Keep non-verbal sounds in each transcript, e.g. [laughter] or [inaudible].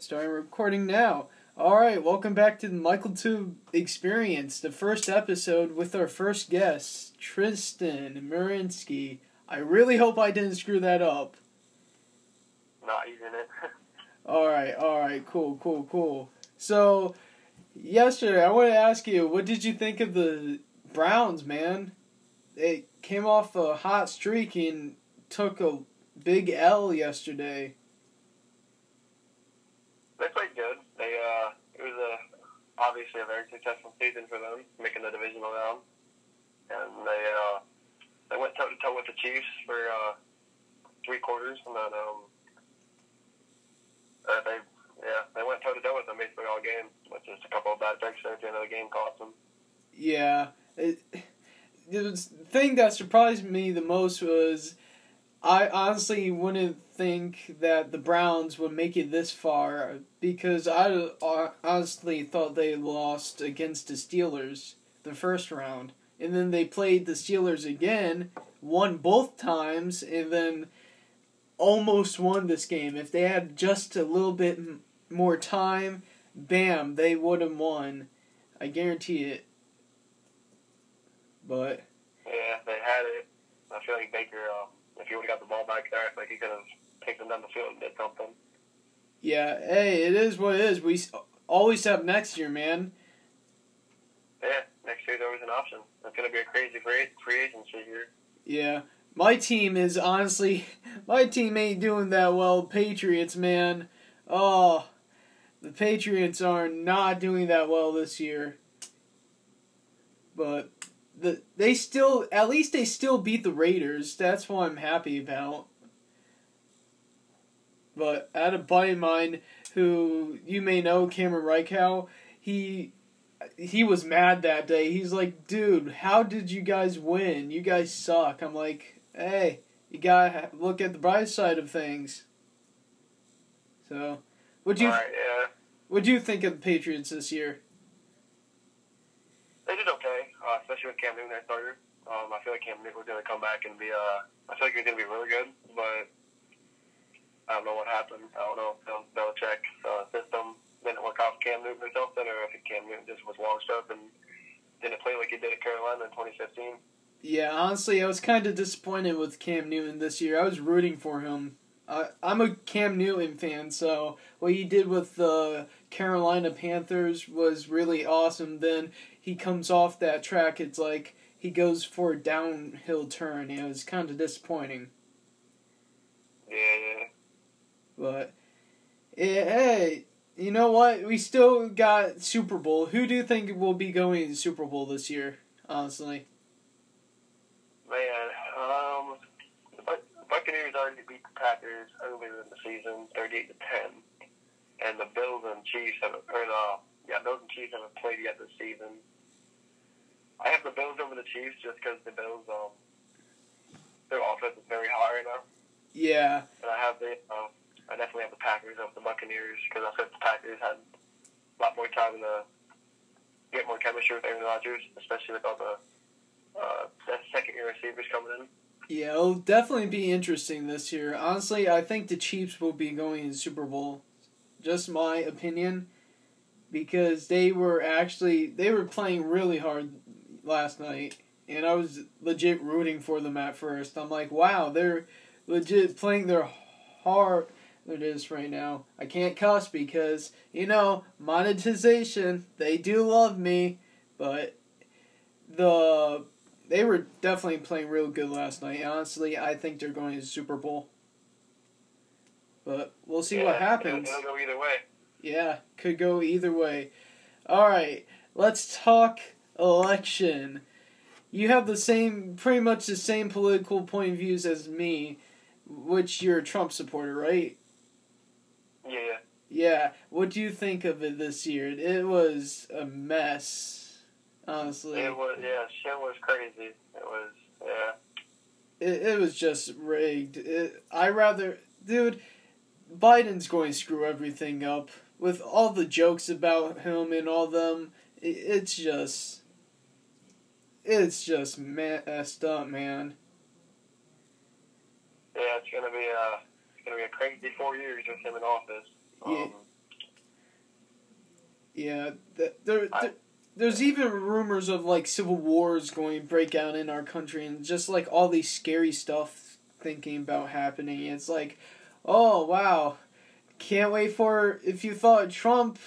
Starting recording now. All right, welcome back to the Michaeltube Experience, the first episode with our first guest, Tristan Marinski. I really hope I didn't screw that up. Not using [laughs] it. All right, all right, cool, cool, cool. So, yesterday, I want to ask you, what did you think of the Browns, man? They came off a hot streak and took a big L yesterday. they played good. They uh, it was a obviously a very successful season for them, making the divisional round, and they uh, they went toe to toe with the Chiefs for uh, three quarters, and then um, uh, they yeah they went toe to toe with them basically all game, with just a couple of bad breaks at the end of the game cost them. Yeah. It, the thing that surprised me the most was I honestly wouldn't think that the Browns would make it this far because I honestly thought they lost against the Steelers the first round. And then they played the Steelers again, won both times, and then almost won this game. If they had just a little bit more time, bam, they would have won. I guarantee it. But Yeah, they had it. I feel like Baker, if he would have got the ball back there, I like he could have taken them down the field and did something. yeah, hey, it is what it is. We always have next year, man. Yeah, next year's always an option. It's going to be a crazy free, free agency here. Yeah. My team is honestly, [laughs] my team ain't doing that well. Patriots, man. Oh, the Patriots are not doing that well this year. But the they still, at least they still beat the Raiders. That's what I'm happy about. But I had a buddy of mine who you may know, Cameron Reichow. He he was mad that day. He's like, dude, how did you guys win? You guys suck. I'm like, hey, you gotta look at the bright side of things. So, what do you right, yeah. what do you think of the Patriots this year? They did okay, uh, especially with Cam Newton their starter. Um, I feel like Cam Newton was going to come back and be. Uh, I feel like he was going to be really good, but I don't know what happened. I don't know if Bill Belichick's uh, system didn't work out for Cam Newton or something, or if Cam Newton just was washed up and didn't play like he did at Carolina in 2015. Yeah, honestly, I was kind of disappointed with Cam Newton this year. I was rooting for him. I I'm a Cam Newton fan, so what he did with the Carolina Panthers was really awesome. Then he comes off that track, it's like he goes for a downhill turn. Know, it's kind of disappointing. Yeah, yeah. But eh, hey, you know what? We still got Super Bowl. Who do you think will be going to Super Bowl this year? Honestly, Man, um, the Buc- Buccaneers already beat the Packers earlier in the season, 38 to 10, and the Bills and Chiefs have, or the yeah, Bills and Chiefs haven't played yet this season. I have the Bills over the Chiefs just because the Bills, um, their offense is very high right now, yeah, and I have the, uh, I definitely have the Packers over the Buccaneers because I think the Packers had a lot more time to get more chemistry with Aaron Rodgers, especially with all the uh, second year receivers coming in. Yeah. It'll definitely be interesting this year. Honestly, I think the Chiefs will be going in Super Bowl. Just my opinion, because they were actually they were playing really hard last night, and I was legit rooting for them at first. I'm like, wow, they're legit playing their heart. It is right now. I can't cuss because you know monetization. They do love me, but the they were definitely playing real good last night. Honestly, I think they're going to the Super Bowl. But we'll see what happens. It'll, it'll go either way. Yeah, could go either way. All right, let's talk election. You have the same, pretty much the same political point of views as me, which you're a Trump supporter, right? Yeah, yeah. Yeah. What do you think of it this year? It was a mess, honestly. It was, yeah, shit was crazy. It was, yeah. It, it was just rigged. It, I rather, dude, Biden's going to screw everything up with all the jokes about him and all them. It, it's just, it's just messed up, man. Yeah, it's gonna be a, it's gonna be a crazy four years with him in office. Um, Yeah. Yeah, th- there, there, there's even rumors of like civil wars going to break out in our country, and just like all these scary stuff thinking about happening. It's like, oh wow, can't wait for if you thought Trump.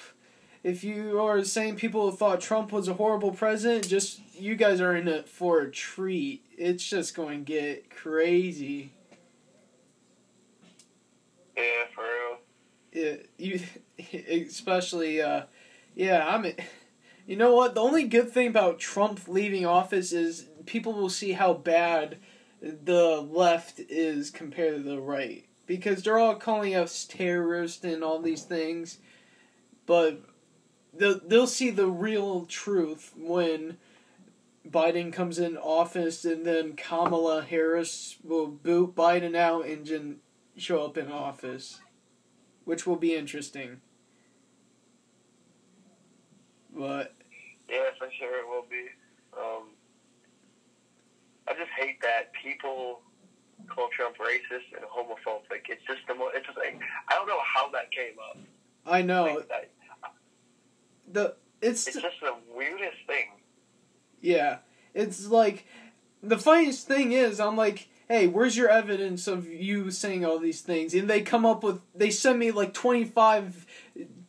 If you are saying people thought Trump was a horrible president, just you guys are in it for a treat. It's just going to get crazy. Yeah, for real. Yeah, you [laughs] especially uh yeah, I'm [laughs] you know what? The only good thing about Trump leaving office is people will see how bad the left is compared to the right because they're all calling us terrorists and all these things, but they'll they'll see the real truth when Biden comes in office and then Kamala Harris will boot Biden out and show up in office, which will be interesting. But Yeah, for sure it will be. Um, I just hate that people call Trump racist and homophobic. It's just the most. it's just like I don't know how that came up. I know Like, that- the it's it's just the weirdest thing. yeah, it's like the funniest thing is I'm like, hey, where's your evidence of you saying all these things? And they come up with they send me like 25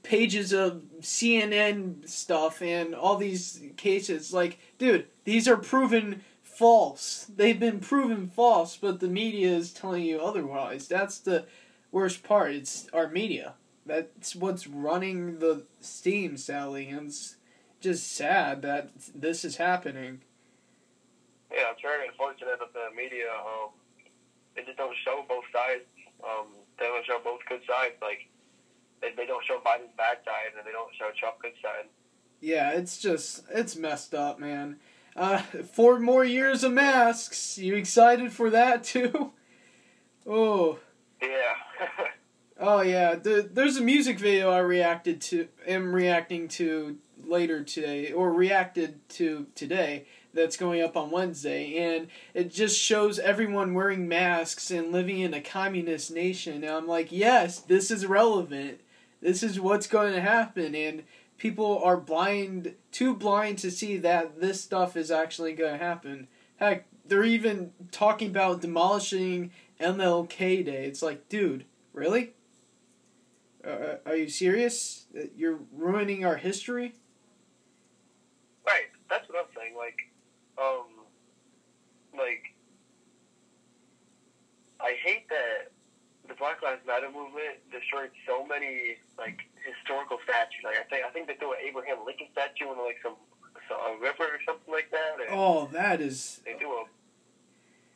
pages of CNN stuff and all these cases like, dude, these are proven false. They've been proven false, but the media is telling you otherwise. That's the worst part. It's our media. That's what's running the steam, Sally, and it's just sad that this is happening. Yeah, it's very unfortunate that the media um, they just don't show both sides. Um, they don't show both good sides. Like they, they don't show Biden's bad side and they don't show Trump's good side. Yeah, it's just it's messed up, man. Uh, four more years of masks. You excited for that too? [laughs] Oh, Yeah. [laughs] oh yeah. The, there's a music video I reacted to. Am reacting to later today, or reacted to today. That's going up on Wednesday, and it just shows everyone wearing masks and living in a communist nation. And I'm like, yes, this is relevant. This is what's going to happen, and people are blind, too blind to see that this stuff is actually going to happen. Heck, they're even talking about demolishing MLK Day. It's like, dude, really? Uh, are you serious? You're ruining our history? right. That's what I'm saying. Like, um, like I hate that the Black Lives Matter movement destroyed so many like historical statues. Like I think I think they threw an Abraham Lincoln statue in like some, some a river or something like that. Oh, that is They threw a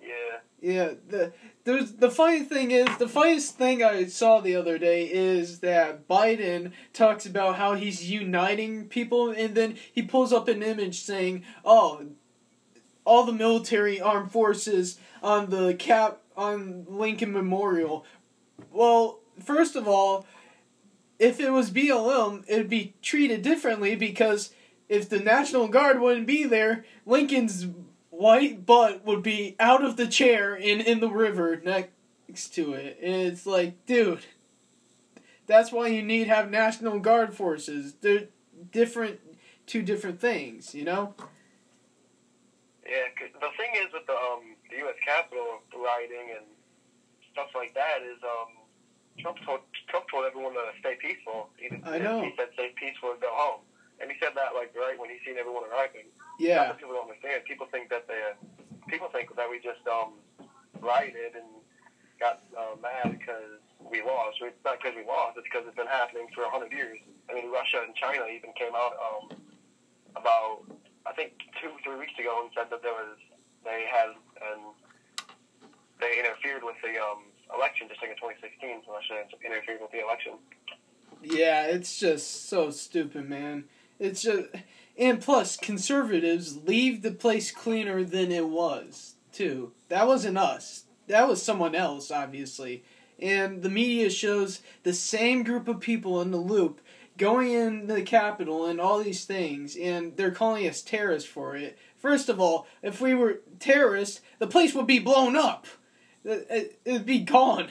yeah. Yeah, the there's the funny thing is the funniest thing I saw the other day is that Biden talks about how he's uniting people and then he pulls up an image saying, "Oh, all the military armed forces on the cap on Lincoln Memorial." Well, first of all, if it was BLM, it'd be treated differently because if the National Guard wouldn't be there, Lincoln's white butt would be out of the chair and in the river next to it. It's like, dude, that's why you need have National Guard forces. They're different, two different things, you know? Yeah, the thing is with the um the U.S. Capitol rioting and stuff like that is um Trump told Trump told everyone to stay peaceful. He, I know. He said stay peaceful and go home, and he said that like right when he seen everyone arriving. That's Yeah. what people don't understand. People think that they people think that we just um rioted and got uh, mad because we lost. It's not because we lost. It's because it's been happening for a hundred years. I mean, Russia and China even came out um, about I think two three weeks ago and said that there was they had and they interfered with the um, election just like in 2016. Russia interfered with the election. Yeah, it's just so stupid, man. It's just. And plus, conservatives leave the place cleaner than it was, too. That wasn't us. That was someone else, obviously. And the media shows the same group of people in the loop going in the Capitol and all these things, and they're calling us terrorists for it. First of all, if we were terrorists, the place would be blown up. It- it- It'd be gone.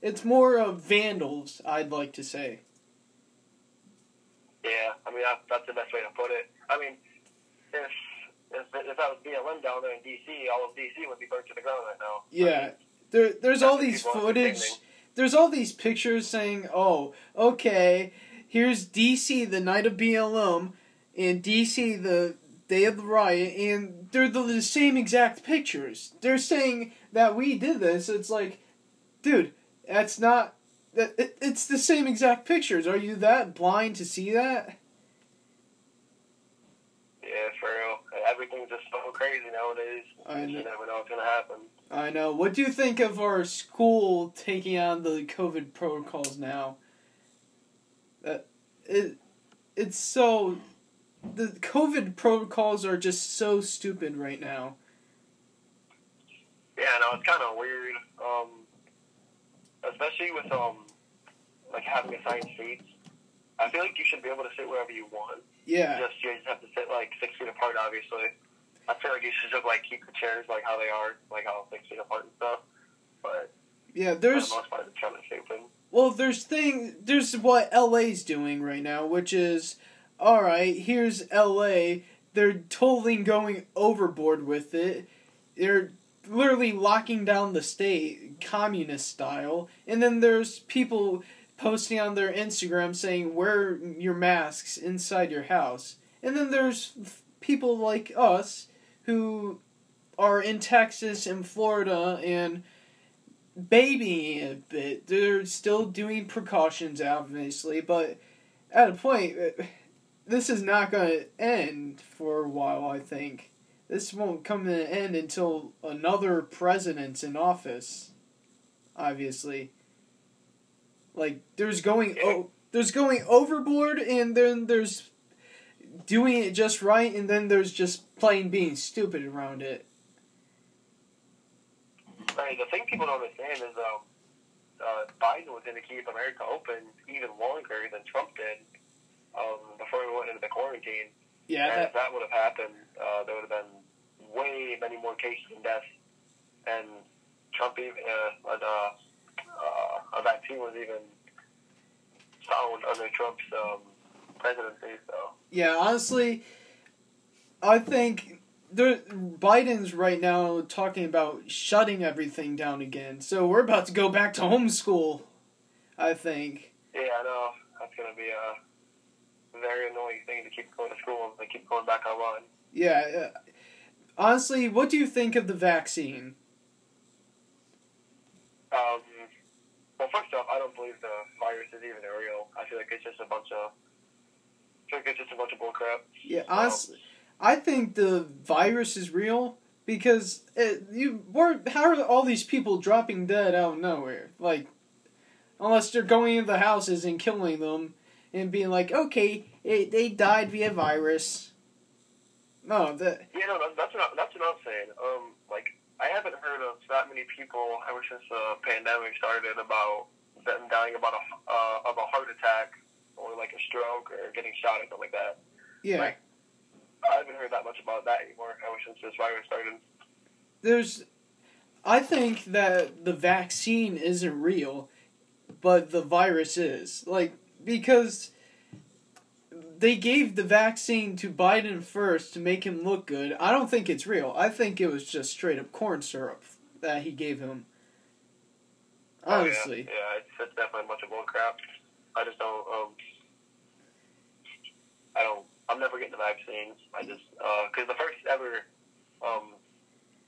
It's more of vandals, I'd like to say. Yeah, I mean, that, that's the best way to put it. I mean, if if if that was BLM down there in DC, all of DC would be burnt to the ground right now. Yeah, there there's all these footage. There's all these pictures saying, "Oh, okay, here's DC the night of BLM, and DC the day of the riot," and they're the, the same exact pictures. They're saying that we did this. It's like, dude, that's not. That it, it's the same exact pictures. Are you that blind to see that? Yeah, for real. Everything's just so crazy nowadays. I know. You never know what's gonna happen. I know. What do you think of our school taking on the COVID protocols now? That it, it's so. The COVID protocols are just so stupid right now. Yeah, no, it's kind of weird. Um, especially with um, like having assigned seats. I feel like you should be able to sit wherever you want. Yeah. Just you just have to sit like six feet apart, obviously. I feel like you should just like keep the chairs like how they are, like how six feet apart and stuff. But yeah, there's. For the most part, it's kind of stupid. Well, there's thing. There's what LA's doing right now, which is, all right. Here's LA. They're totally going overboard with it. They're literally locking down the state, communist style. And then there's people posting on their Instagram saying wear your masks inside your house. And then there's people like us who are in Texas and Florida and babying a bit. They're still doing precautions, obviously, but at a point, this is not going to end for a while, I think. This won't come to an end until another president's in office, obviously. Like there's going oh, there's going overboard, and then there's doing it just right, and then there's just plain being stupid around it. Right. The thing people don't understand is um, uh, Biden was going to keep America open even longer than Trump did um, before we went into the quarantine. Yeah. And if that would have happened, uh, there would have been way many more cases and deaths, and Trump even uh, uh, uh, a vaccine was even found under Trump's um, presidency. So yeah, honestly, I think there Biden's right now talking about shutting everything down again. So we're about to go back to homeschool. I think. Yeah, I know that's gonna be a very annoying thing to keep going to school and keep going back online. Yeah. Uh, honestly, what do you think of the vaccine? Um, well, first off, I don't believe the virus is even real. I feel like it's just a bunch of. I feel like it's just a bunch of bullcrap. Yeah, honestly, I think the virus is real because it, you were how are all these people dropping dead out of nowhere? Like, unless they're going into the houses and killing them and being like, okay, it, they died via virus. No, that. Yeah, no, that's what that's what I'm saying. Um, like I haven't heard of that many people ever since the pandemic started about them dying about a uh, of a heart attack or like a stroke or getting shot or something like that. Yeah. Like, I haven't heard that much about that anymore ever since this virus started. There's, I think that the vaccine isn't real, but the virus is like because they gave the vaccine to Biden first to make him look good. I don't think it's real. I think it was just straight up corn syrup that he gave him. Honestly. Oh, yeah, yeah it's, definitely a bunch of bull crap. I just don't. Um, I don't. I'm never getting the vaccines. I just because uh, the first ever, um,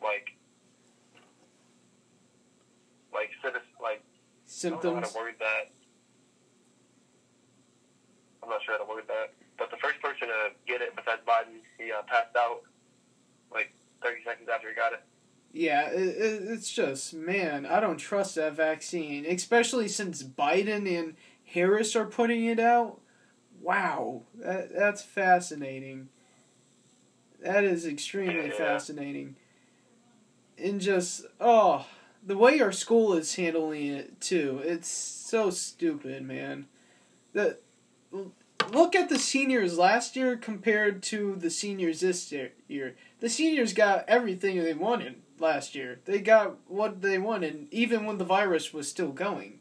like, like citizen, like symptoms. I don't know how to word that. I'm not sure how to word that. But the first person to get it besides Biden, he uh, passed out like 30 seconds after he got it. Yeah, it's just, man, I don't trust that vaccine, especially since Biden and Harris are putting it out. Wow, that, that's fascinating. That is extremely yeah. fascinating. And just, oh, the way our school is handling it, too. It's so stupid, man. The look at the seniors last year compared to the seniors this year. The seniors got everything they wanted last year. They got what they wanted, even when the virus was still going.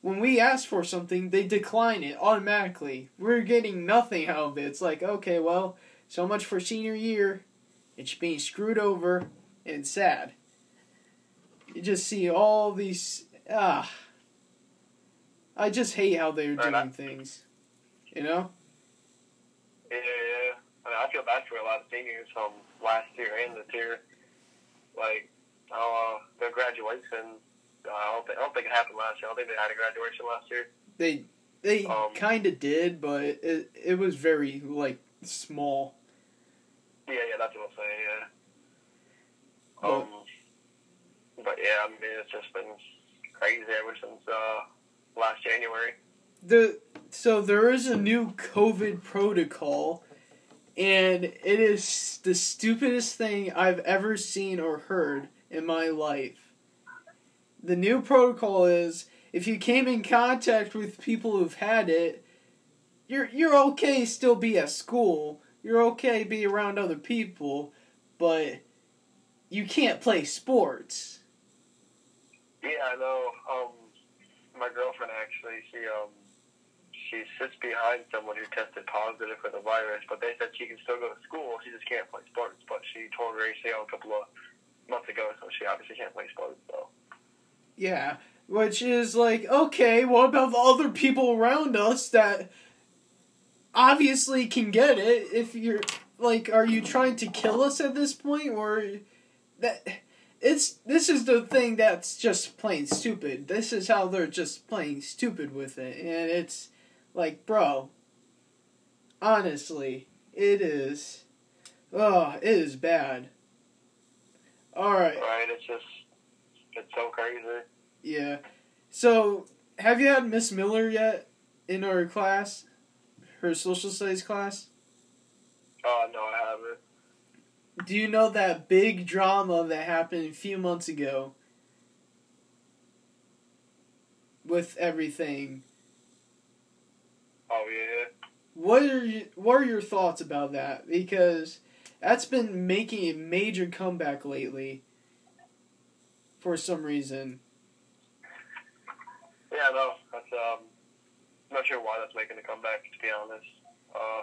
when we ask for something, they decline it automatically. We're getting nothing out of it. It's like, okay, well, so much for senior year. It's being screwed over and sad. You just see all these ah. I just hate how they're doing things. You know? Yeah, yeah. I mean, I feel bad for a lot of seniors from last year and this year. Like, uh, their graduation. Uh, I don't think I don't think it happened last year. I don't think they had a graduation last year. They they Um, kind of did, but it it was very like small. Yeah, yeah, that's what I'm saying. Yeah. Well- Um, but yeah, I mean, it's just been crazy ever since uh, last January. the so there is a new COVID protocol, and it is the stupidest thing I've ever seen or heard in my life. The new protocol is if you came in contact with people who've had it, you're you're okay still be at school. You're okay be around other people, but you can't play sports. Yeah, I know. Um, my girlfriend actually, she um, she sits behind someone who tested positive for the virus, but they said she can still go to school. She just can't play sports. But she tore her ACL a couple of months ago, so she obviously can't play sports. So Yeah, which is like, okay, what about the other people around us that obviously can get it? If you're like, are you trying to kill us at this point, or that? It's this is the thing that's just plain stupid. This is how they're just playing stupid with it, and it's like, bro. Honestly, it is. Oh, it is bad. All right. right, it's just it's so crazy. Yeah. So, have you had Miss Miller yet in our class? Her social studies class? Oh no, I haven't. Do you know that big drama that happened a few months ago? With everything. Oh yeah. What are you, what are your thoughts about that? Because that's been making a major comeback lately. For some reason. Yeah, no, that's um, not sure why that's making a comeback. To be honest, uh,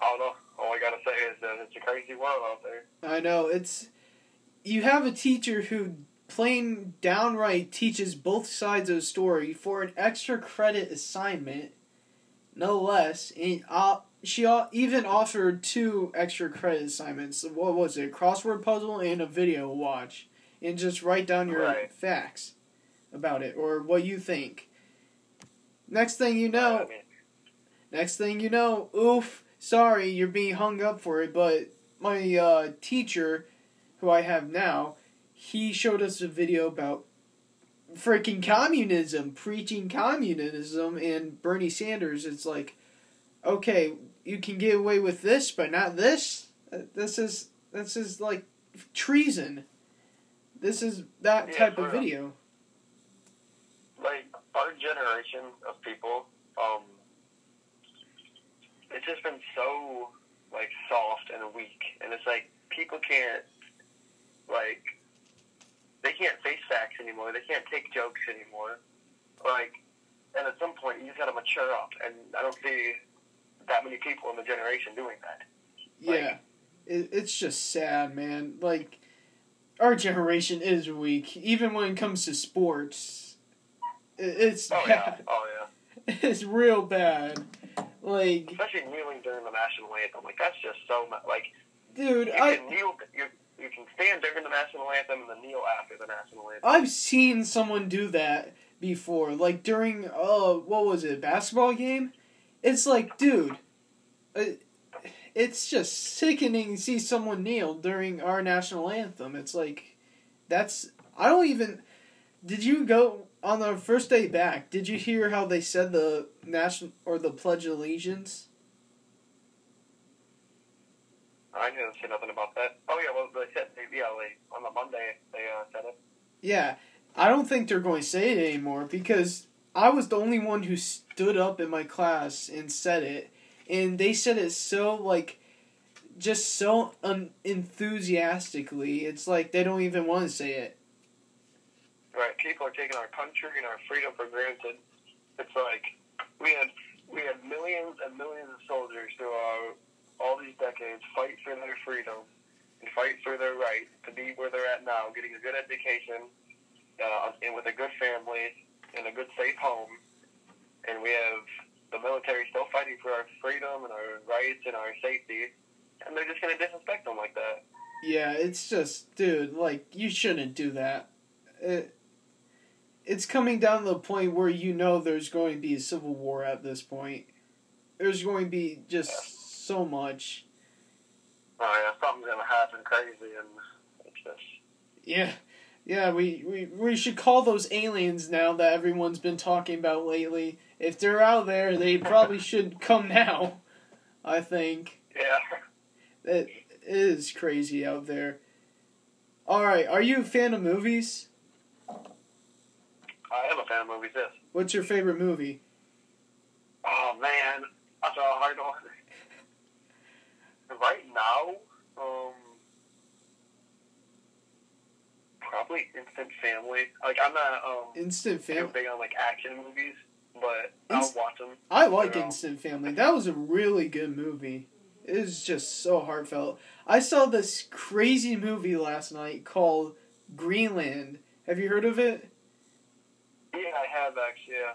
I don't know. All I gotta say is that it's a crazy world out there. I know it's you have a teacher who plain downright teaches both sides of the story for an extra credit assignment, no less. And uh, she even offered two extra credit assignments. What was it? A crossword puzzle and a video watch, and just write down your Right. facts about it or what you think. Next thing you know, Next thing you know, oof, sorry, you're being hung up for it, but my uh, teacher, who I have now, he showed us a video about freaking communism, preaching communism, and Bernie Sanders. It's like, okay, you can get away with this, but not this. Uh, This is this is like treason. This is that Yeah, type of video. like our generation of people, um, it's just been so like soft and weak, and it's like people can't like they can't face facts anymore. They can't take jokes anymore. Like, and at some point you just gotta mature up, and I don't see that many people in the generation doing that. Like- Yeah, it, it's just sad, man. Like our generation is weak, even when it comes to sports. It, it's Oh yeah, oh yeah. [laughs] It's real bad. Like, Especially kneeling during the national anthem. Like that's just so much. Like dude, you I can kneel. You can stand during the national anthem and then kneel after the national anthem. I've seen someone do that before. Like during oh, what was it, basketball game? It's like, dude, uh, it's just sickening to see someone kneel during our national anthem. It's like, that's I don't even. Did you go on the first day back? Did you hear how they said the national or the Pledge of Allegiance? I didn't say nothing about that. Oh yeah, well they said they, yeah, they, on the Monday they uh, said it. Yeah, I don't think they're going to say it anymore because I was the only one who stood up in my class and said it, and they said it so like, just so un- enthusiastically. It's like they don't even want to say it. right? People are taking our country and our freedom for granted. It's like we had we had millions and millions of soldiers throughout all these decades fight for their freedom and fight for their right to be where they're at now, getting a good education uh, and with a good family and a good safe home. And we have the military still fighting for our freedom and our rights and our safety, and they're just going to disrespect them like that. Yeah, it's just, dude, like you shouldn't do that. It, it's coming down to the point where you know there's going to be a civil war at this point. There's going to be just. So much. Oh yeah, something's gonna happen crazy, and it's just. Yeah, yeah. We, we we should call those aliens now that everyone's been talking about lately. If they're out there, they probably should come now. I think. Yeah. It is crazy out there. All right, are you a fan of movies? I am a fan of movies. Yes. What's your favorite movie? Oh man, that's a hard one. Now, um, probably Instant Family. Like I'm not um Instant Family big on like action movies, but Inst- I'll watch them. I like Instant Family. That was a really good movie. It was just so heartfelt. I saw this crazy movie last night called Greenland. Have you heard of it? Yeah, I have actually. Yeah.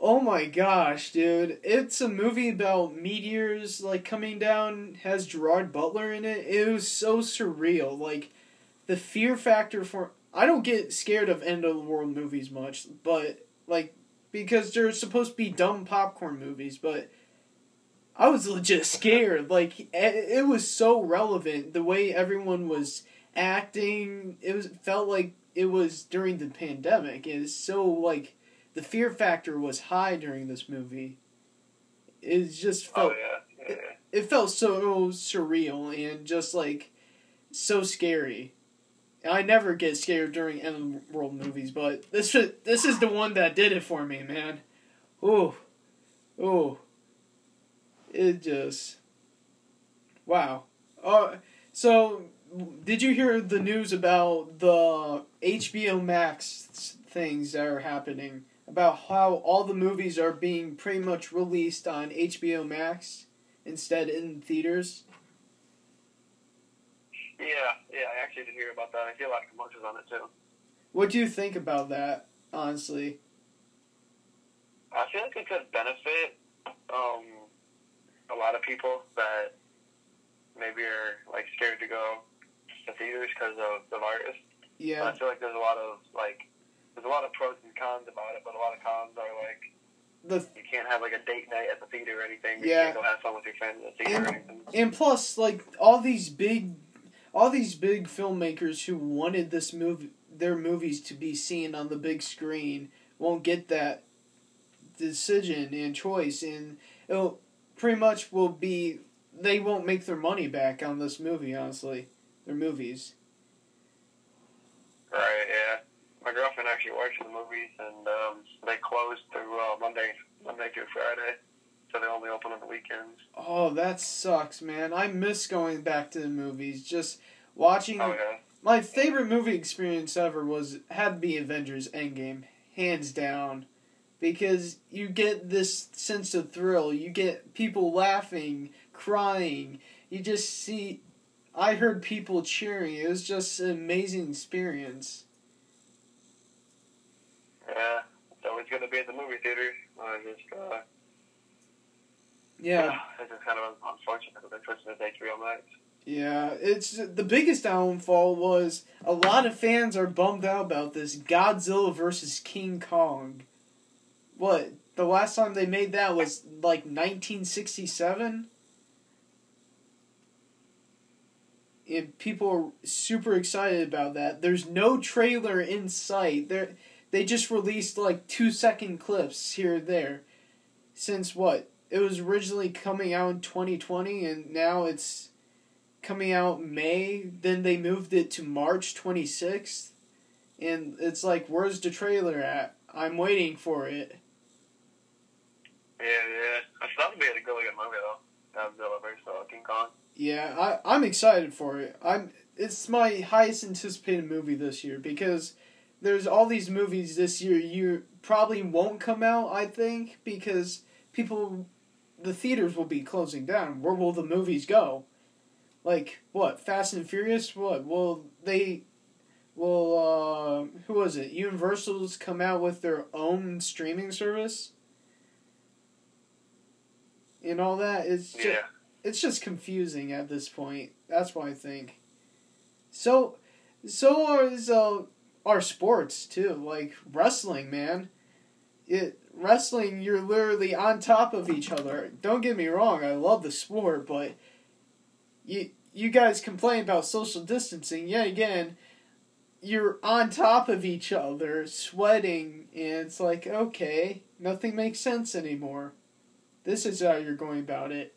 Oh my gosh, dude. It's a movie about meteors like coming down, has Gerard Butler in it. It was so surreal. Like the fear factor for I don't get scared of end of the world movies much, but like because they're supposed to be dumb popcorn movies, but I was [laughs] legit scared. Like it was so relevant the way everyone was acting. It was felt like it was during the pandemic. It is so like the fear factor was high during this movie. It just felt. Oh, yeah. Yeah, it, it felt so surreal and just like so scary. I never get scared during end world movies, but this this is the one that did it for me, man. Ooh, ooh, it just wow. Uh, so did you hear the news about the HBO Max things that are happening? About how all the movies are being pretty much released on HBO Max instead in theaters? Yeah, yeah, I actually did hear about that. I see a lot of commercials on it too. What do you think about that, honestly? I feel like it could benefit um, a lot of people that maybe are like scared to go to theaters because of the virus. Yeah. But I feel like there's a lot of like there's a lot of pros and cons about it, but a lot of cons are like the you can't have like a date night at the theater or anything. You yeah. can't go have fun with your friends at the theater and, or anything. And plus, like all these big, all these big filmmakers who wanted this movie, their movies to be seen on the big screen, won't get that decision and choice, and it'll pretty much will be they won't make their money back on this movie. Honestly their movies. Right. Yeah. My girlfriend actually watched the movies, and um, they closed through uh, Monday, Monday through Friday, so they only open on the weekends. Oh, that sucks, man. I miss going back to the movies. Just watching. Oh yeah. My favorite movie experience ever was had to be Avengers Endgame, hands down, because you get this sense of thrill. You get people laughing, crying. You just see I heard people cheering. It was just an amazing experience. It's good to be at the movie theater. I just, uh, yeah. [sighs] It's just kind of unfortunate that switching to HBO Max. Yeah, it's the biggest downfall was a lot of fans are bummed out about this Godzilla versus King Kong. What the last time they made that was like 1967. and people are super excited about that. There's no trailer in sight. They they just released like two second clips here and there. Since what? It was originally coming out in 2020 and now it's coming out May. Then they moved it to March 26th. And it's like, where's the trailer at? I'm waiting for it. Yeah, yeah. I thought it'd be a really good movie though. Godzilla versus King Kong. Yeah, I I'm excited for it. I'm it's my highest anticipated movie this year because there's all these movies this year you probably won't come out. I think because people, the theaters will be closing down. Where will the movies go? Like what? Fast and Furious? What? Will they? Will uh, who was it? Universal's come out with their own streaming service. And all that. It's just, Yeah. it's just confusing at this point. That's what I think. So, so is uh, our sports too. Like wrestling, man. It wrestling, you're literally on top of each other. Don't get me wrong, I love the sport, but you you guys complain about social distancing. Yet again, you're on top of each other, sweating, and it's like okay, nothing makes sense anymore. This is how you're going about it.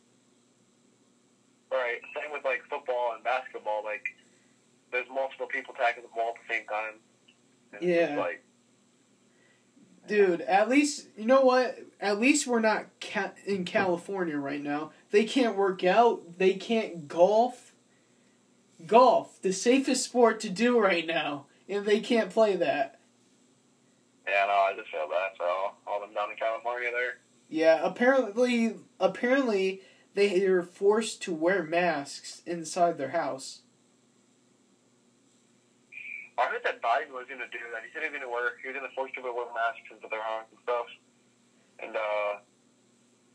Right. Same with like football and basketball. Like, there's multiple people tackling the ball at the same time. And Yeah. Like, Dude, at least you know what? At least we're not ca- in California right now. They can't work out. They can't golf. Golf, the safest sport to do right now, and they can't play that. yeah, no, I just feel bad for all, all them down in California there. Yeah, apparently, apparently they are forced to wear masks inside their house. I heard that Biden was going to do that. He said he was going to wear, he was going to force people to wear masks into their house and stuff. And, uh,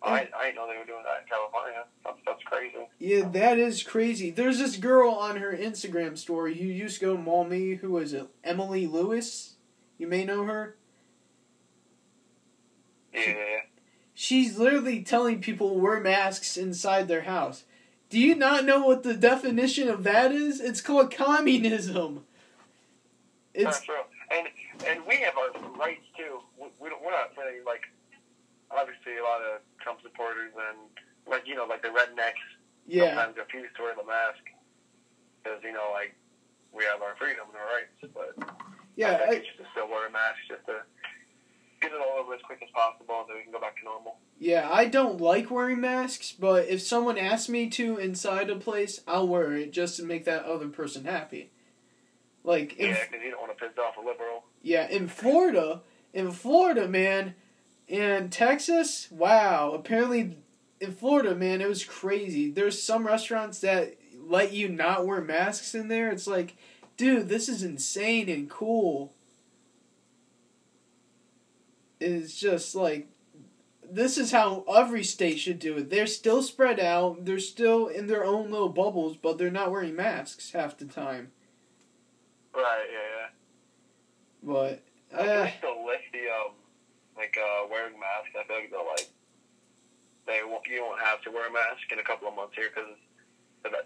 I, I didn't know they were doing that in California. That's, that's crazy. Yeah, that is crazy. There's this girl on her Instagram story who used to go to me, Who was it? Emily Lewis. You may know her. Yeah. She's literally telling people to wear masks inside their house. Do you not know what the definition of that is? It's called communism. It's That's true. And and we have our rights too. We, we don't, we're not really like obviously a lot of Trump supporters and like you know like the rednecks yeah, sometimes refuse to wear the mask because you know like we have our freedom and our rights, but yeah. I I, should still wear a mask just to get it all over as quick as possible so we can go back to normal. yeah, I don't like wearing masks, but if someone asks me to inside a place, I'll wear it just to make that other person happy. Like in Yeah, because you don't want to piss off a liberal. Yeah, in Florida, in Florida, man, in Texas, wow. Apparently, in Florida, man, it was crazy. There's some restaurants that let you not wear masks in there. It's like, dude, this is insane and cool. It's just like, this is how every state should do it. They're still spread out. They're still in their own little bubbles, but they're not wearing masks half the time. Right. Yeah. But Yeah. uh, they still lift the um like uh wearing masks. I feel like they'll like they won't, you won't have to wear a mask in a couple of months here because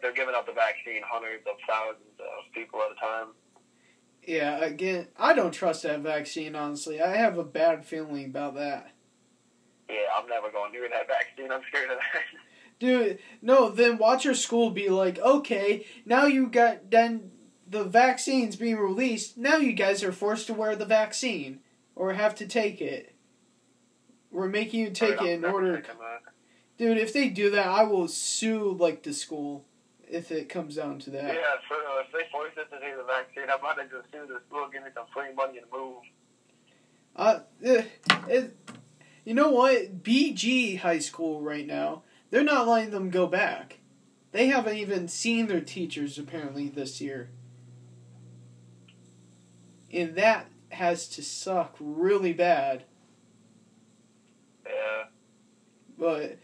they're giving out the vaccine hundreds of thousands of people at a time. Yeah, again, I don't trust that vaccine, honestly. I have a bad feeling about that. Yeah, I'm never going near that vaccine. I'm scared of that. [laughs] Dude, no, then watch your school be like, okay, now you got, then the vaccine's being released, now you guys are forced to wear the vaccine, or have to take it. We're making you take Right, it in order. Dude, if they do that, I will sue, like, the school, if it comes down to that. Yeah, so uh, if they force us to take the vaccine, I'm about to just sue the school, give me some free money and move. Uh, eh, it, you know what? BG High School right now, they're not letting them go back. They haven't even seen their teachers apparently this year. And that has to suck really bad. Yeah. But,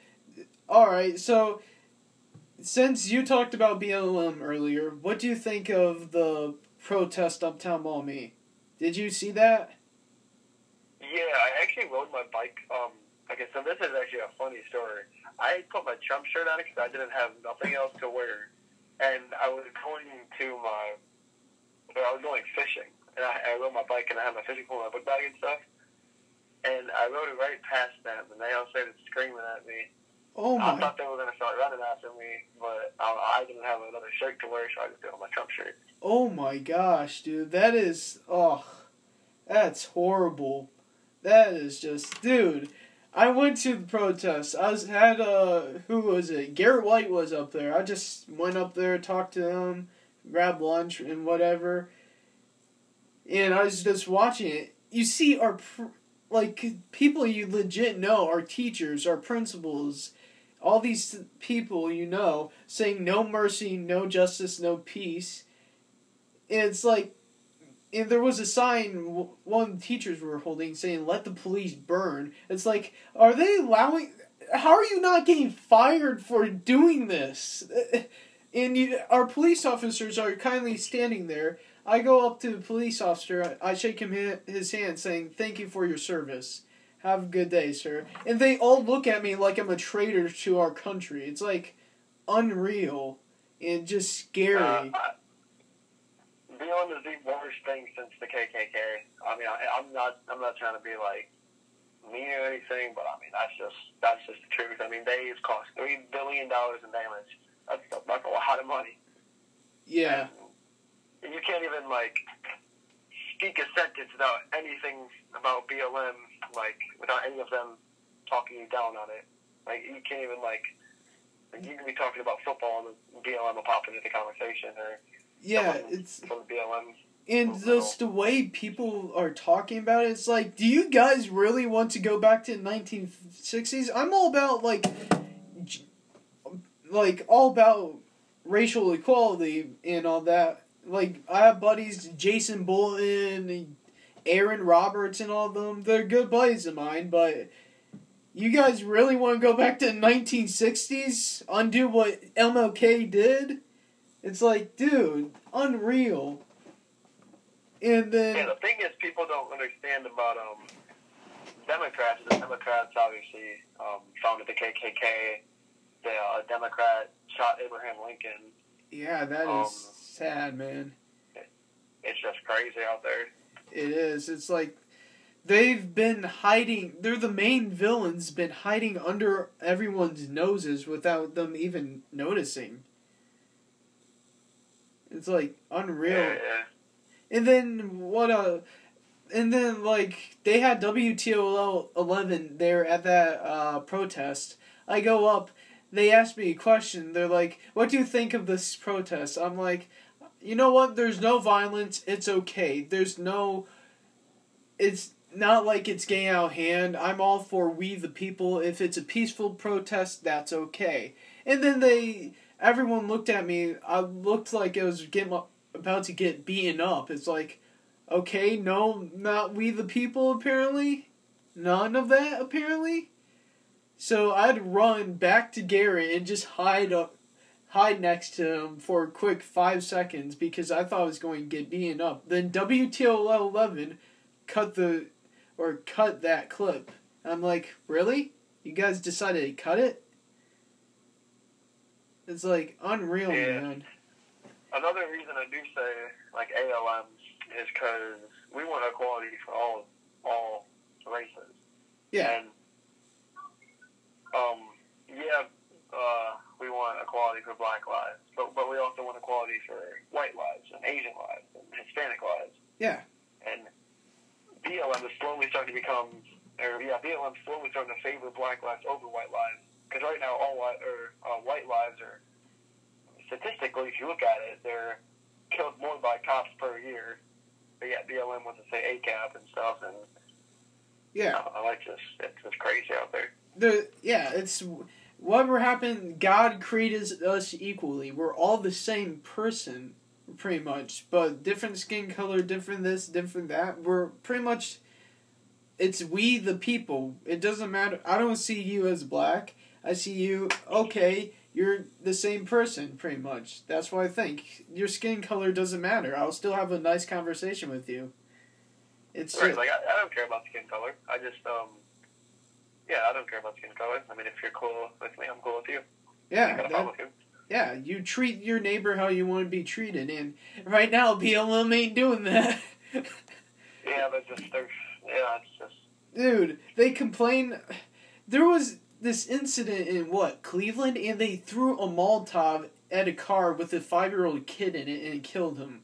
alright, so since you talked about BLM earlier, what do you think of the protest uptown Maumee? Did you see that? Yeah, I actually rode my bike. Um, okay, so this is actually a funny story. I put my Trump shirt on because I didn't have nothing else to wear, and I was going to my, I was going fishing, and I, I rode my bike and I had my fishing pole, and my book bag and stuff, and I rode it right past them, and they all started screaming at me. Oh my! I thought they were going to start running after me, but I, I didn't have another shirt to wear, so I just did my Trump shirt. Oh my gosh, dude, that is oh, that's horrible. That is just, dude. I went to the protest. I was had uh, who was it? Garrett White was up there. I just went up there, talked to him, grabbed lunch and whatever. And I was just watching it. You see our like people you legit know, our teachers, our principals, all these people you know saying no mercy, no justice, no peace. And it's like, and there was a sign one teachers were holding saying "Let the police burn." It's like, are they allowing? How are you not getting fired for doing this? [laughs] And you, our police officers are kindly standing there. I go up to the police officer. I shake him his hand, saying, "Thank you for your service. Have a good day, sir." And they all look at me like I'm a traitor to our country. It's like unreal and just scary. Uh, BLM is the worst thing since the KKK. I mean, I, I'm not. I'm not trying to be like mean or anything, but I mean that's just that's just the truth. I mean, they've cost three billion dollars in damage. That's that's a lot of money. Yeah. And, you can't even like speak a sentence without anything about BLM, like without any of them talking you down on it. Like you can't even like you can be talking about football and BLM will pop into the conversation or yeah, it's from BLM. And just the way people are talking about it, it's like, do you guys really want to go back to 1960s? I'm all about like, like all about racial equality and all that like I have buddies, Jason Bolton, Aaron Roberts, and all of them. They're good buddies of mine, but you guys really want to go back to 1960s, undo what MLK did? It's like, dude, unreal. And then yeah, the thing is, people don't understand about um Democrats. The Democrats obviously um, founded the KKK. The uh, Democrat shot Abraham Lincoln. Yeah, that um, is sad, man. It's just crazy out there. It is. It's like they've been hiding. They're the main villains. Been hiding under everyone's noses without them even noticing. It's like unreal. Yeah, yeah. And then what a. And then like they had WTOL eleven there at that uh, protest. I go up. They asked me a question. They're like, "What do you think of this protest?" I'm like, you know what? There's no violence. It's okay. There's no. It's not like it's getting out hand. I'm all for we the people. If it's a peaceful protest, that's okay. And then they, everyone looked at me. I looked like I was getting about to get beaten up. It's like, okay, no, not we the people. Apparently, none of that. Apparently. So I'd run back to Garrett and just hide up hide next to him for a quick five seconds because I thought I was going to get beaten up. Then WTOL 11 cut the or cut that clip. I'm like, really? You guys decided to cut it? It's like unreal, yeah. man. Another reason I do say like ALM is because we want equality for all all races. Yeah. And um, yeah, uh, we want equality for black lives, but but we also want equality for white lives and Asian lives and Hispanic lives. Yeah. And BLM is slowly starting to become, or yeah, BLM is slowly starting to favor black lives over white lives because right now all white or uh, white lives are statistically, if you look at it, they're killed more by cops per year. But yeah, BLM wants to say ACAB and stuff, and yeah, I like this. It's just crazy out there. The yeah, it's whatever happened, God created us equally. We're all the same person, pretty much, but different skin color, different this, different that. We're pretty much. It's we the people. It doesn't matter. I don't see you as black. I see you. Okay, you're the same person, pretty much. That's what I think. Your skin color doesn't matter. I'll still have a nice conversation with you. It's right. Just, like I, I don't care about skin color. I just um yeah, I don't care about skin color. I mean, if you're cool with me, I'm cool with you. Yeah, that, you. yeah. You treat your neighbor how you want to be treated, and right now BLM ain't doing that. [laughs] yeah, but just there's yeah, it's just. Dude, they complain. There was this incident in what Cleveland, and they threw a Molotov at a car with a five-year-old kid in it and killed him.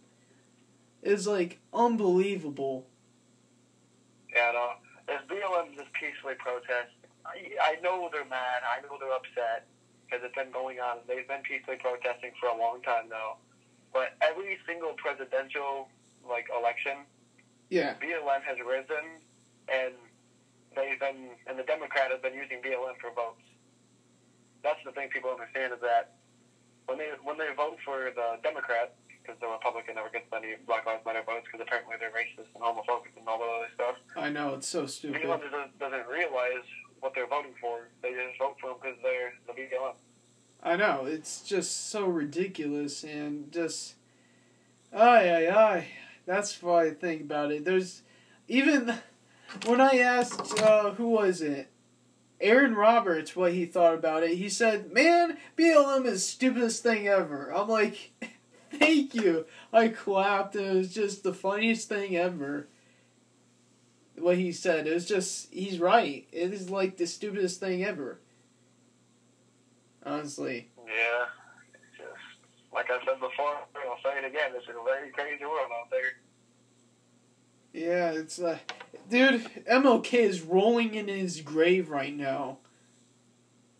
It was like unbelievable. Yeah, no if BLM just peacefully protest, I, I know they're mad. I know they're upset because it's been going on. They've been peacefully protesting for a long time now. But every single presidential like election Yeah. BLM has risen, and they've been, and the Democrat has been using BLM for votes. That's the thing people understand is that when they when they vote for the Democrat, because the Republican never gets any Black Lives Matter votes because apparently they're racist and homophobic and all that other stuff. I know it's so stupid. BLM doesn't, doesn't realize what they're voting for. They just vote for them because they're the BLM. I know it's just so ridiculous and just, ay ay ay. That's what I think about it. There's even [laughs] when I asked uh, who was it, Aaron Roberts, what he thought about it. He said, "Man, BLM is the stupidest thing ever." I'm like, [laughs] "Thank you." I clapped. It was just the funniest thing ever. What he said, it was just he's right. It is like the stupidest thing ever. Honestly. Yeah. Just like I said before, I'll say it again. It's a very crazy world out there. Yeah, it's uh, dude. MLK is rolling in his grave right now.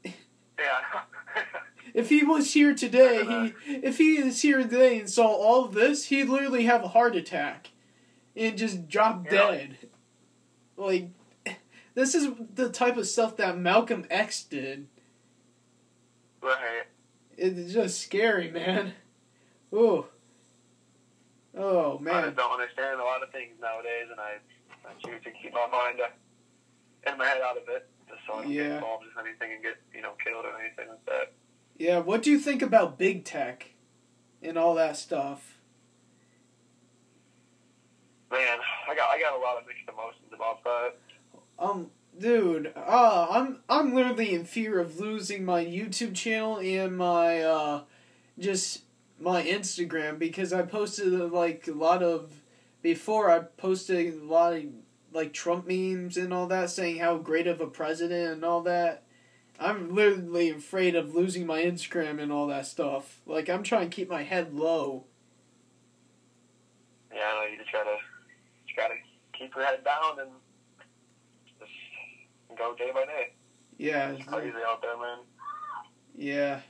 [laughs] Yeah. [laughs] If he was here today, he if he is here today and saw all of this, he'd literally have a heart attack and just drop Yeah. dead. Like this is the type of stuff that Malcolm X did. right. It's just scary, man. Ooh. Oh I man. just don't understand a lot of things nowadays, and I, I choose to keep my mind uh, in my head out of it, just so I don't Yeah. get involved in anything and get you know killed or anything like that. Yeah, what do you think about big tech and all that stuff? Man, I got I got a lot of mixed emotions about that. Um, dude, uh, I'm I'm literally in fear of losing my YouTube channel and my uh, just my Instagram because I posted like a lot of before I posted a lot of like Trump memes and all that saying how great of a president and all that. I'm literally afraid of losing my Instagram and all that stuff. Like I'm trying to keep my head low. Yeah, I know you just gotta just gotta keep your head down and just go day by day. Yeah, It's crazy out there, man. Yeah,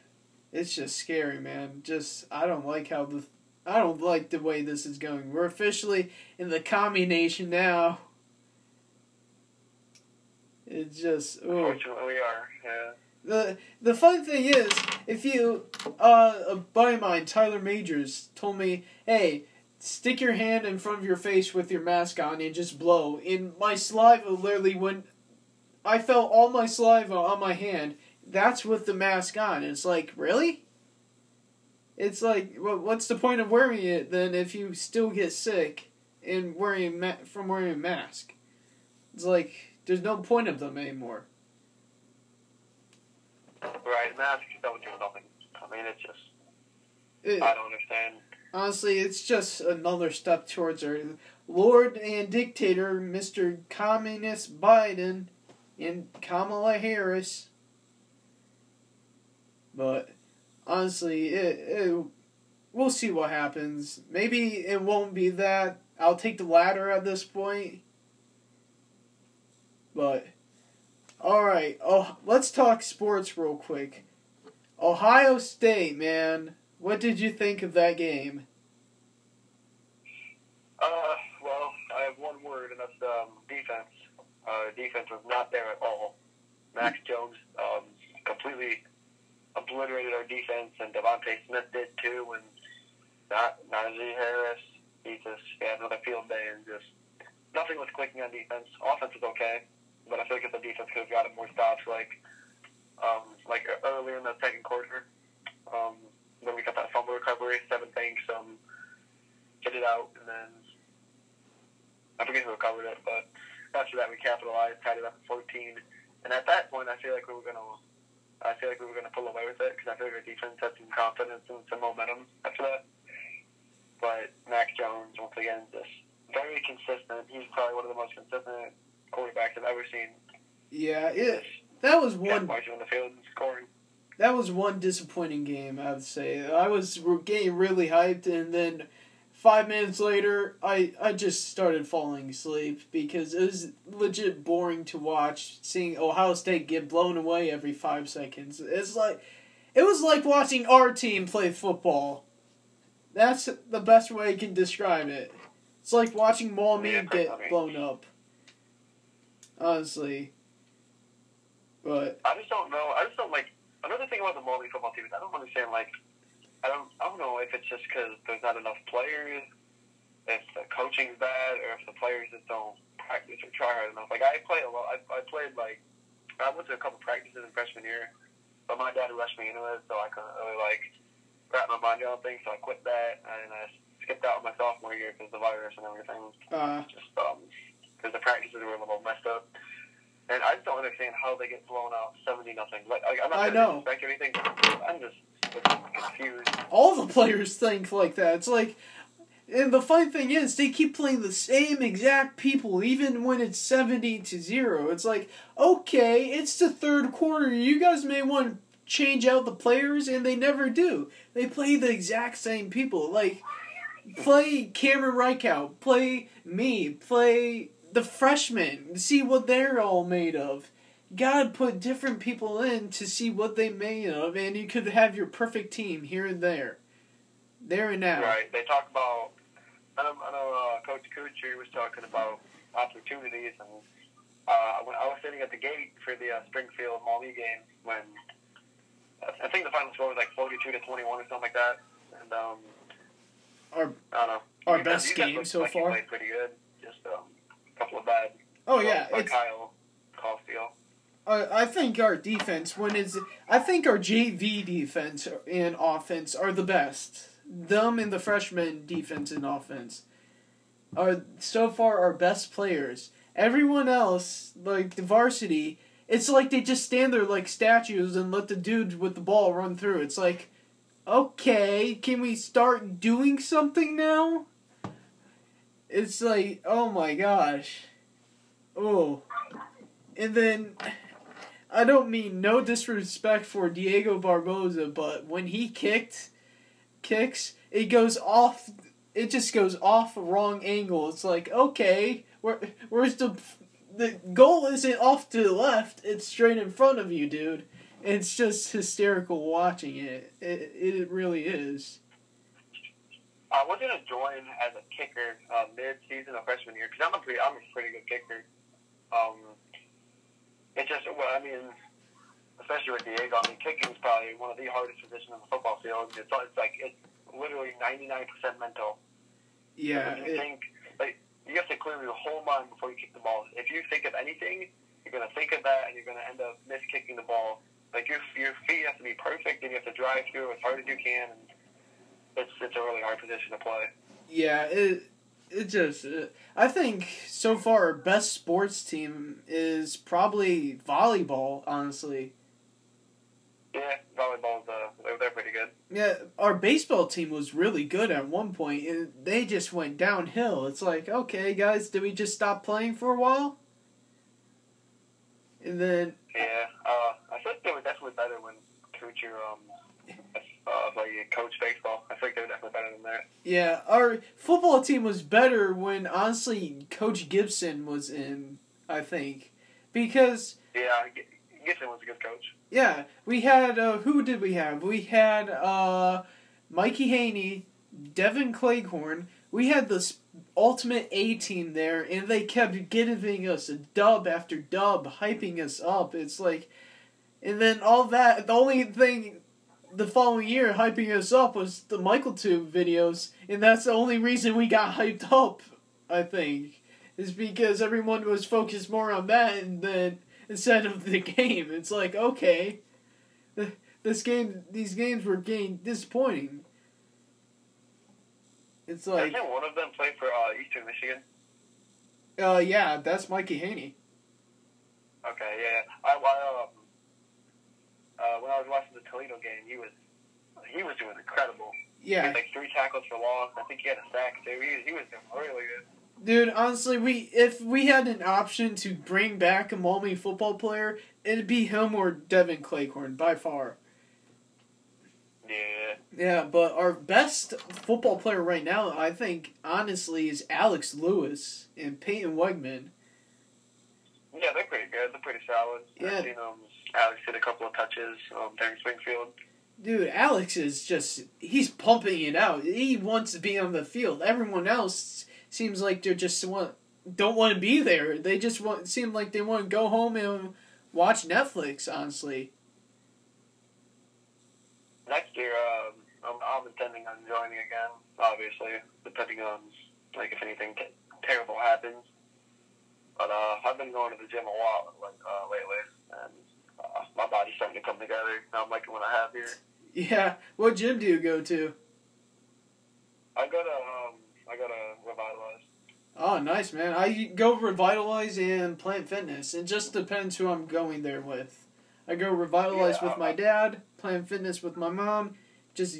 it's just scary, man. Just I don't like how the I don't like the way this is going. We're officially in the commie nation now. It's just oh. We are. The the fun thing is if you uh a buddy of mine Tyler Majors told me hey stick your hand in front of your face with your mask on and just blow. And my saliva literally went I felt all my saliva on my hand. That's with the mask on. It's like really? It's like well, what's the point of wearing it then if you still get sick and wearing ma- from wearing a mask? It's like there's no point of them anymore Right, masks don't do nothing. I mean, it's just It- I don't understand. Honestly, it's just another step towards our Lord and dictator, Mr. Communist Biden and Kamala Harris. But honestly, it, it we'll see what happens. Maybe it won't be that. I'll take the latter at this point. But all right, oh, let's talk sports real quick. Ohio State, man. What did you think of that game? Uh, well, I have one word, and that's um, defense. Uh, defense was not there at all. Mac Jones um, completely obliterated our defense, and DeVonta Smith did too. And not Najee Harris, he just had another field day, and just nothing was clicking on defense. Offense was okay, but I feel like if the defense could have gotten more stops, like um, like earlier in the second quarter, um, when we got that fumble recovery, Sevyn Banks um, hit it out, and then I forget who recovered it, but after that we capitalized, tied it up at 14. And at that point, I feel like we were gonna, I feel like we were gonna pull away with it because I feel like our defense had some confidence and some momentum after that. But Mac Jones, once again, just very consistent. He's probably one of the most consistent quarterbacks I've ever seen. Yeah, it that was One marching on the field and scoring. that was one disappointing game. I would say I was getting really hyped, and then five minutes later, I I just started falling asleep because it was legit boring to watch. Seeing Ohio State get blown away every five seconds, it's like it was like watching our team play football. That's the best way I can describe it. It's like watching Maumee Yeah, get blown up. Honestly. But I just don't know. I just don't like. Another thing about the Moldy football team is I don't understand. Like, I don't. I don't know if it's just because there's not enough players, if the coaching's bad, or if the players just don't practice or try hard enough. Like I play a lot. I, I played like I went to a couple practices in freshman year, but my dad rushed me into it, so I couldn't really like wrap my mind around things. So I quit that, and I skipped out my sophomore year because of the virus and everything uh just um because the practices were a little messed up. And I just don't understand how they get blown out seventy nothing. Like, like I'm not I trying know. to disrespect or anything. I'm just confused. all the players think like that. It's like and the funny thing is they keep playing the same exact people even when it's 70 to 0. It's like, okay, it's the third quarter. You guys may want to change out the players and they never do. They play the exact same people. Like play Cameron Reichout, play me, play the freshmen, see what they're all made of. You gotta put different people in to see what they made of, and you could have your perfect team here and there, there and now. Right? They talk about. I know, I know uh, Coach Kuchar was talking about opportunities, and uh, when I was sitting at the gate for the uh, Springfield Maumee game when I think the final score was like forty-two to twenty-one or something like that, and um, Our I don't know. our You best guys game so far. played pretty good. Couple of bad. Oh yeah, by Kyle Caulfield. I I think our defense when it's I think our JV defense and offense are the best. Them and the freshman defense and offense are so far our best players. Everyone else, like the varsity, it's like they just stand there like statues and let the dude with the ball run through. It's like, okay, can we start doing something now? It's like, oh my gosh. Oh. And then I don't mean no disrespect for Diego Barboza, but when he kicked kicks, it goes off it just goes off wrong angle. It's like, okay, where where's the the goal isn't off to the left, it's straight in front of you, dude. It's just hysterical watching it. It it really is. I was gonna join as a kicker uh, mid-season of freshman year because I'm a pretty, I'm a pretty good kicker. Um, it's just, well, I mean, especially with Diego, I mean, kicking is probably one of the hardest positions on the football field. It's, it's like it's literally 99% mental. Yeah. If you it- think like you have to clear your whole mind before you kick the ball. If you think of anything, you're gonna think of that, and you're gonna end up miss kicking the ball. Like your your feet have to be perfect, and you have to drive through as hard as you can. And it's it's a really hard position to play. Yeah, it it just uh, I think so far our best sports team is probably volleyball. Honestly, Yeah, volleyball's uh, they're, they're pretty good. yeah, our baseball team was really good at one point, and they just went downhill. It's like, okay, guys, did we just stop playing for a while? And then Yeah, uh, I think they were definitely better when Kuchar um uh like coach baseball. I think they were definitely better than that. yeah, our football team was better when honestly Coach Gibson was in. I think because Yeah, G- Gibson was a good coach. Yeah, we had uh, who did we have? We had uh, Mikey Haney, Devin Cleghorn. We had this ultimate A team there, and they kept giving us a dub after dub, hyping us up. It's like, and then all that. The only thing the following year hyping us up was the Michaeltube videos, and that's the only reason we got hyped up. I think is because everyone was focused more on that, and then instead of the [laughs] game. It's like okay, [laughs] this game, these games were getting disappointing. It's like, Doesn't one of them play for uh, Eastern Michigan? uh, yeah, that's Mikey Haney. Okay, yeah. I, I um, uh, when I was watching the Toledo game, he was he was doing incredible. Yeah. He had like three tackles for loss. I think he had a sack too. He, he was doing really good. dude. Honestly, we if we had an option to bring back a Maumee football player, it'd be him or Devin Cleghorn by far. Yeah. Yeah, but our best football player right now, I think, honestly, is Alex Lewis and Peyton Wegman. Yeah, they're pretty good. They're pretty solid. Yeah. I've seen um, Alex hit a couple of touches um, during Springfield. Dude, Alex is just, he's pumping it out. He wants to be on the field. Everyone else seems like they're just want don't want to be there. They just want seem like they want to go home and watch Netflix. Honestly, Next year, um, I'm, I'm intending on joining again. Obviously, depending on like if anything t- terrible happens. But uh, I've been going to the gym a lot like uh, lately, and my body's starting to come together. I'm liking what I have here. yeah. What gym do you go to? I go to um, I go to Revitalize. Oh, nice man. I go revitalize and Planet Fitness. It just depends who I'm going there with. I go revitalize Yeah, with my dad, Planet Fitness with my mom. Just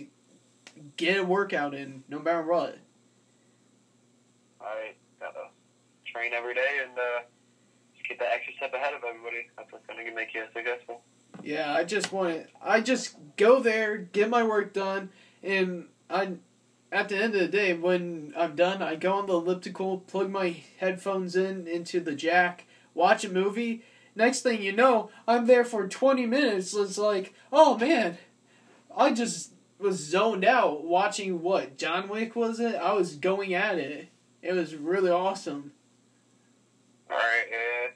get a workout in, no matter what. I gotta train every day and uh, get that extra step ahead of everybody. That's what's gonna make you successful. Yeah, I just want to. I just go there, get my work done, and I. At the end of the day, when I'm done, I go on the elliptical, plug my headphones in into the jack, watch a movie. Next thing you know, I'm there for 20 minutes. It's like, oh man, I just was zoned out watching what John Wick was it? I was going at it. It was really awesome. All right, yeah.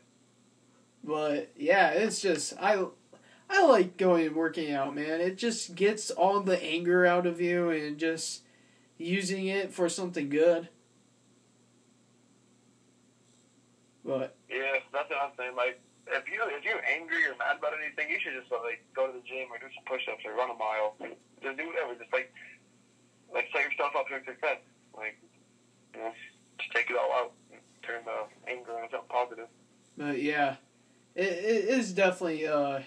But yeah, it's just I I like going and working out, man. It just gets all the anger out of you and just using it for something good. But Yeah, that's what I'm saying. Like, if you if you're angry or mad about anything, you should just like go to the gym or do some push-ups or run a mile. Just do whatever. Just like like set yourself up for success. Like, you know, just take it all out. And turn the anger into something positive. but yeah, it, it is definitely uh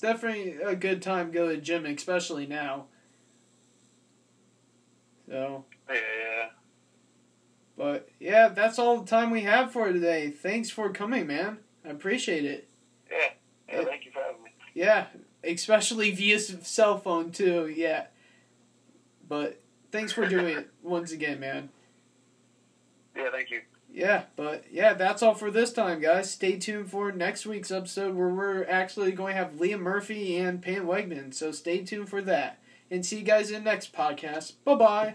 definitely a good time to go to the gym, especially now. So Yeah, yeah. But yeah, that's all the time we have for today. Thanks for coming, man. I appreciate it. Yeah. Yeah, thank you for having me. Yeah, especially via cell phone too. Yeah. But thanks for doing it [laughs] once again, man. Yeah, thank you. Yeah, but yeah, that's all for this time, guys. Stay tuned for next week's episode where we're actually going to have Liam Murphy and Pam Wegman. So stay tuned for that. And see you guys in the next podcast. Bye bye.